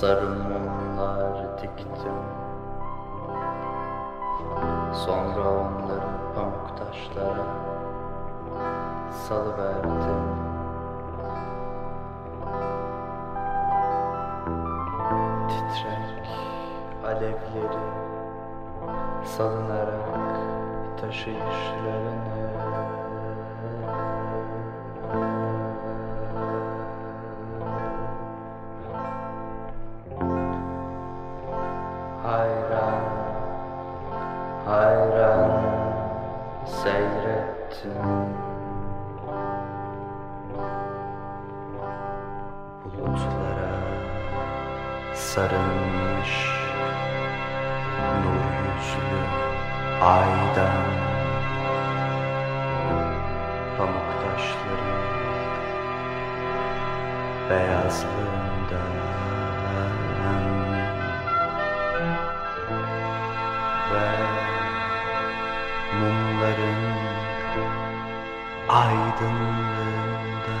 Sarı diktim. Sonra onları pamuk taşlara salıverdim. Titrek alevleri salınarak taşıyışlarını beyazlığından ve mumların aydınlığında.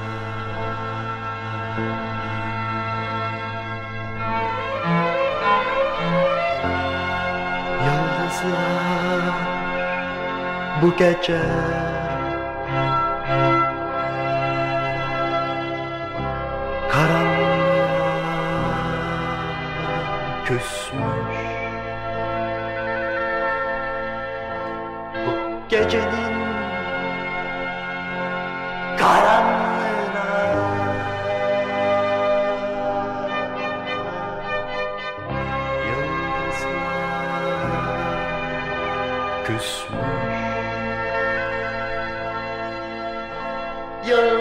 Yıldızlar bu gece gecenin karanlığına. Yıldızlar küsmüş. Yıldızlar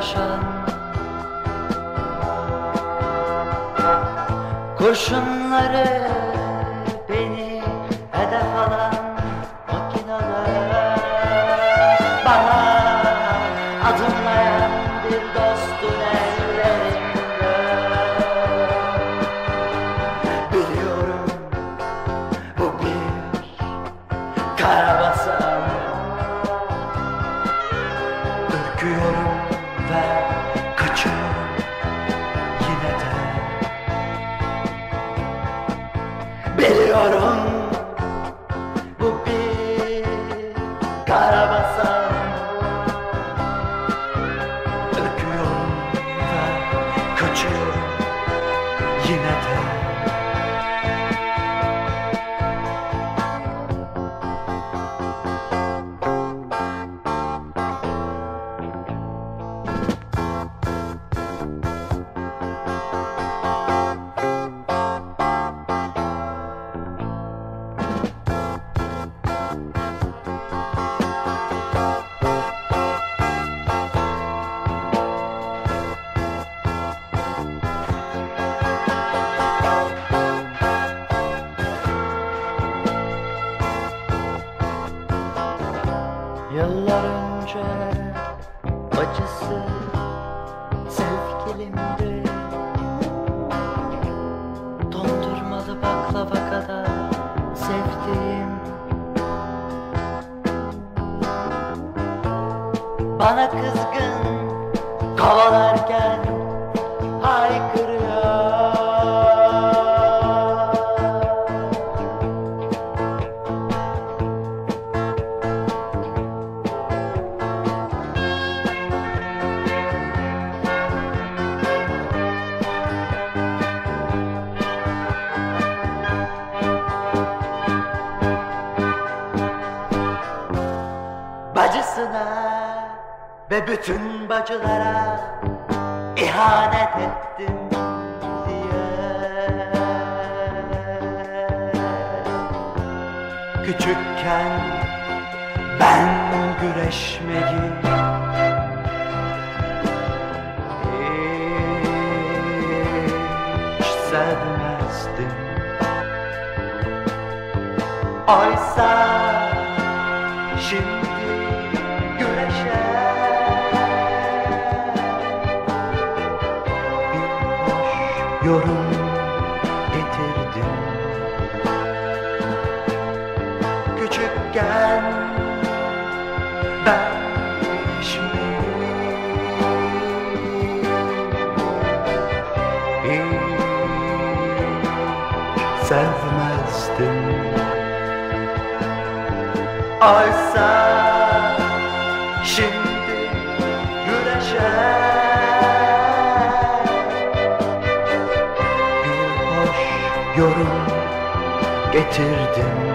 说 you're not Kinata. ağlarken haykırıyor. Bacısına ve bütün bütün bacılara ihanet ettin diye. Küçükken ben güreşmeyi hiç sevmezdim. Oysa yorum getirdim. Küçükken ben sevmezdim. Oysa şimdi güneşe getirdim.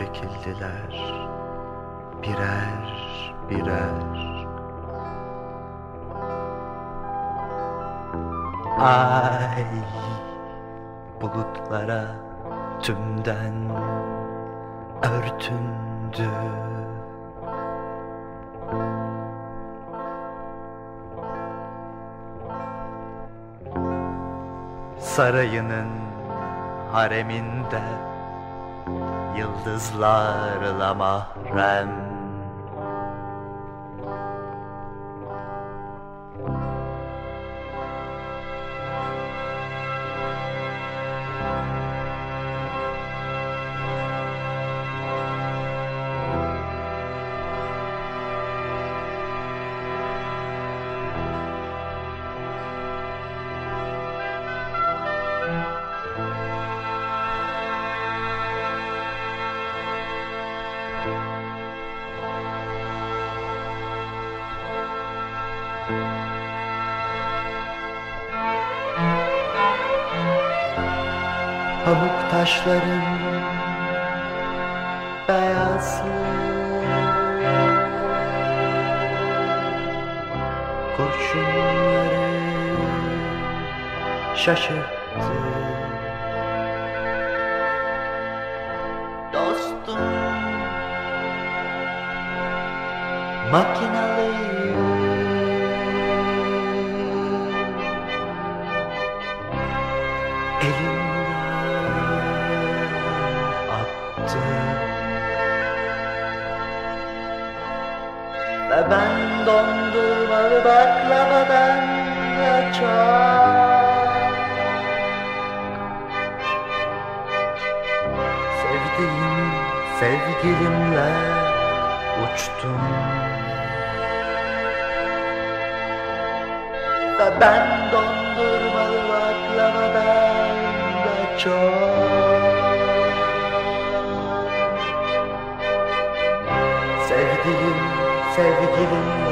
Çekildiler. Birer birer. Ay bulutlara tümden örtündü. Sarayının hareminde Yıldızlarla mahrem taşların beyazı Kurşunları şaşırttı. Dostum makinalıyım ben dondurmalı baklavadan da çok Sevdiğim sevgilimle uçtum. Ve ben dondurmalı baklavadan da sevgilimle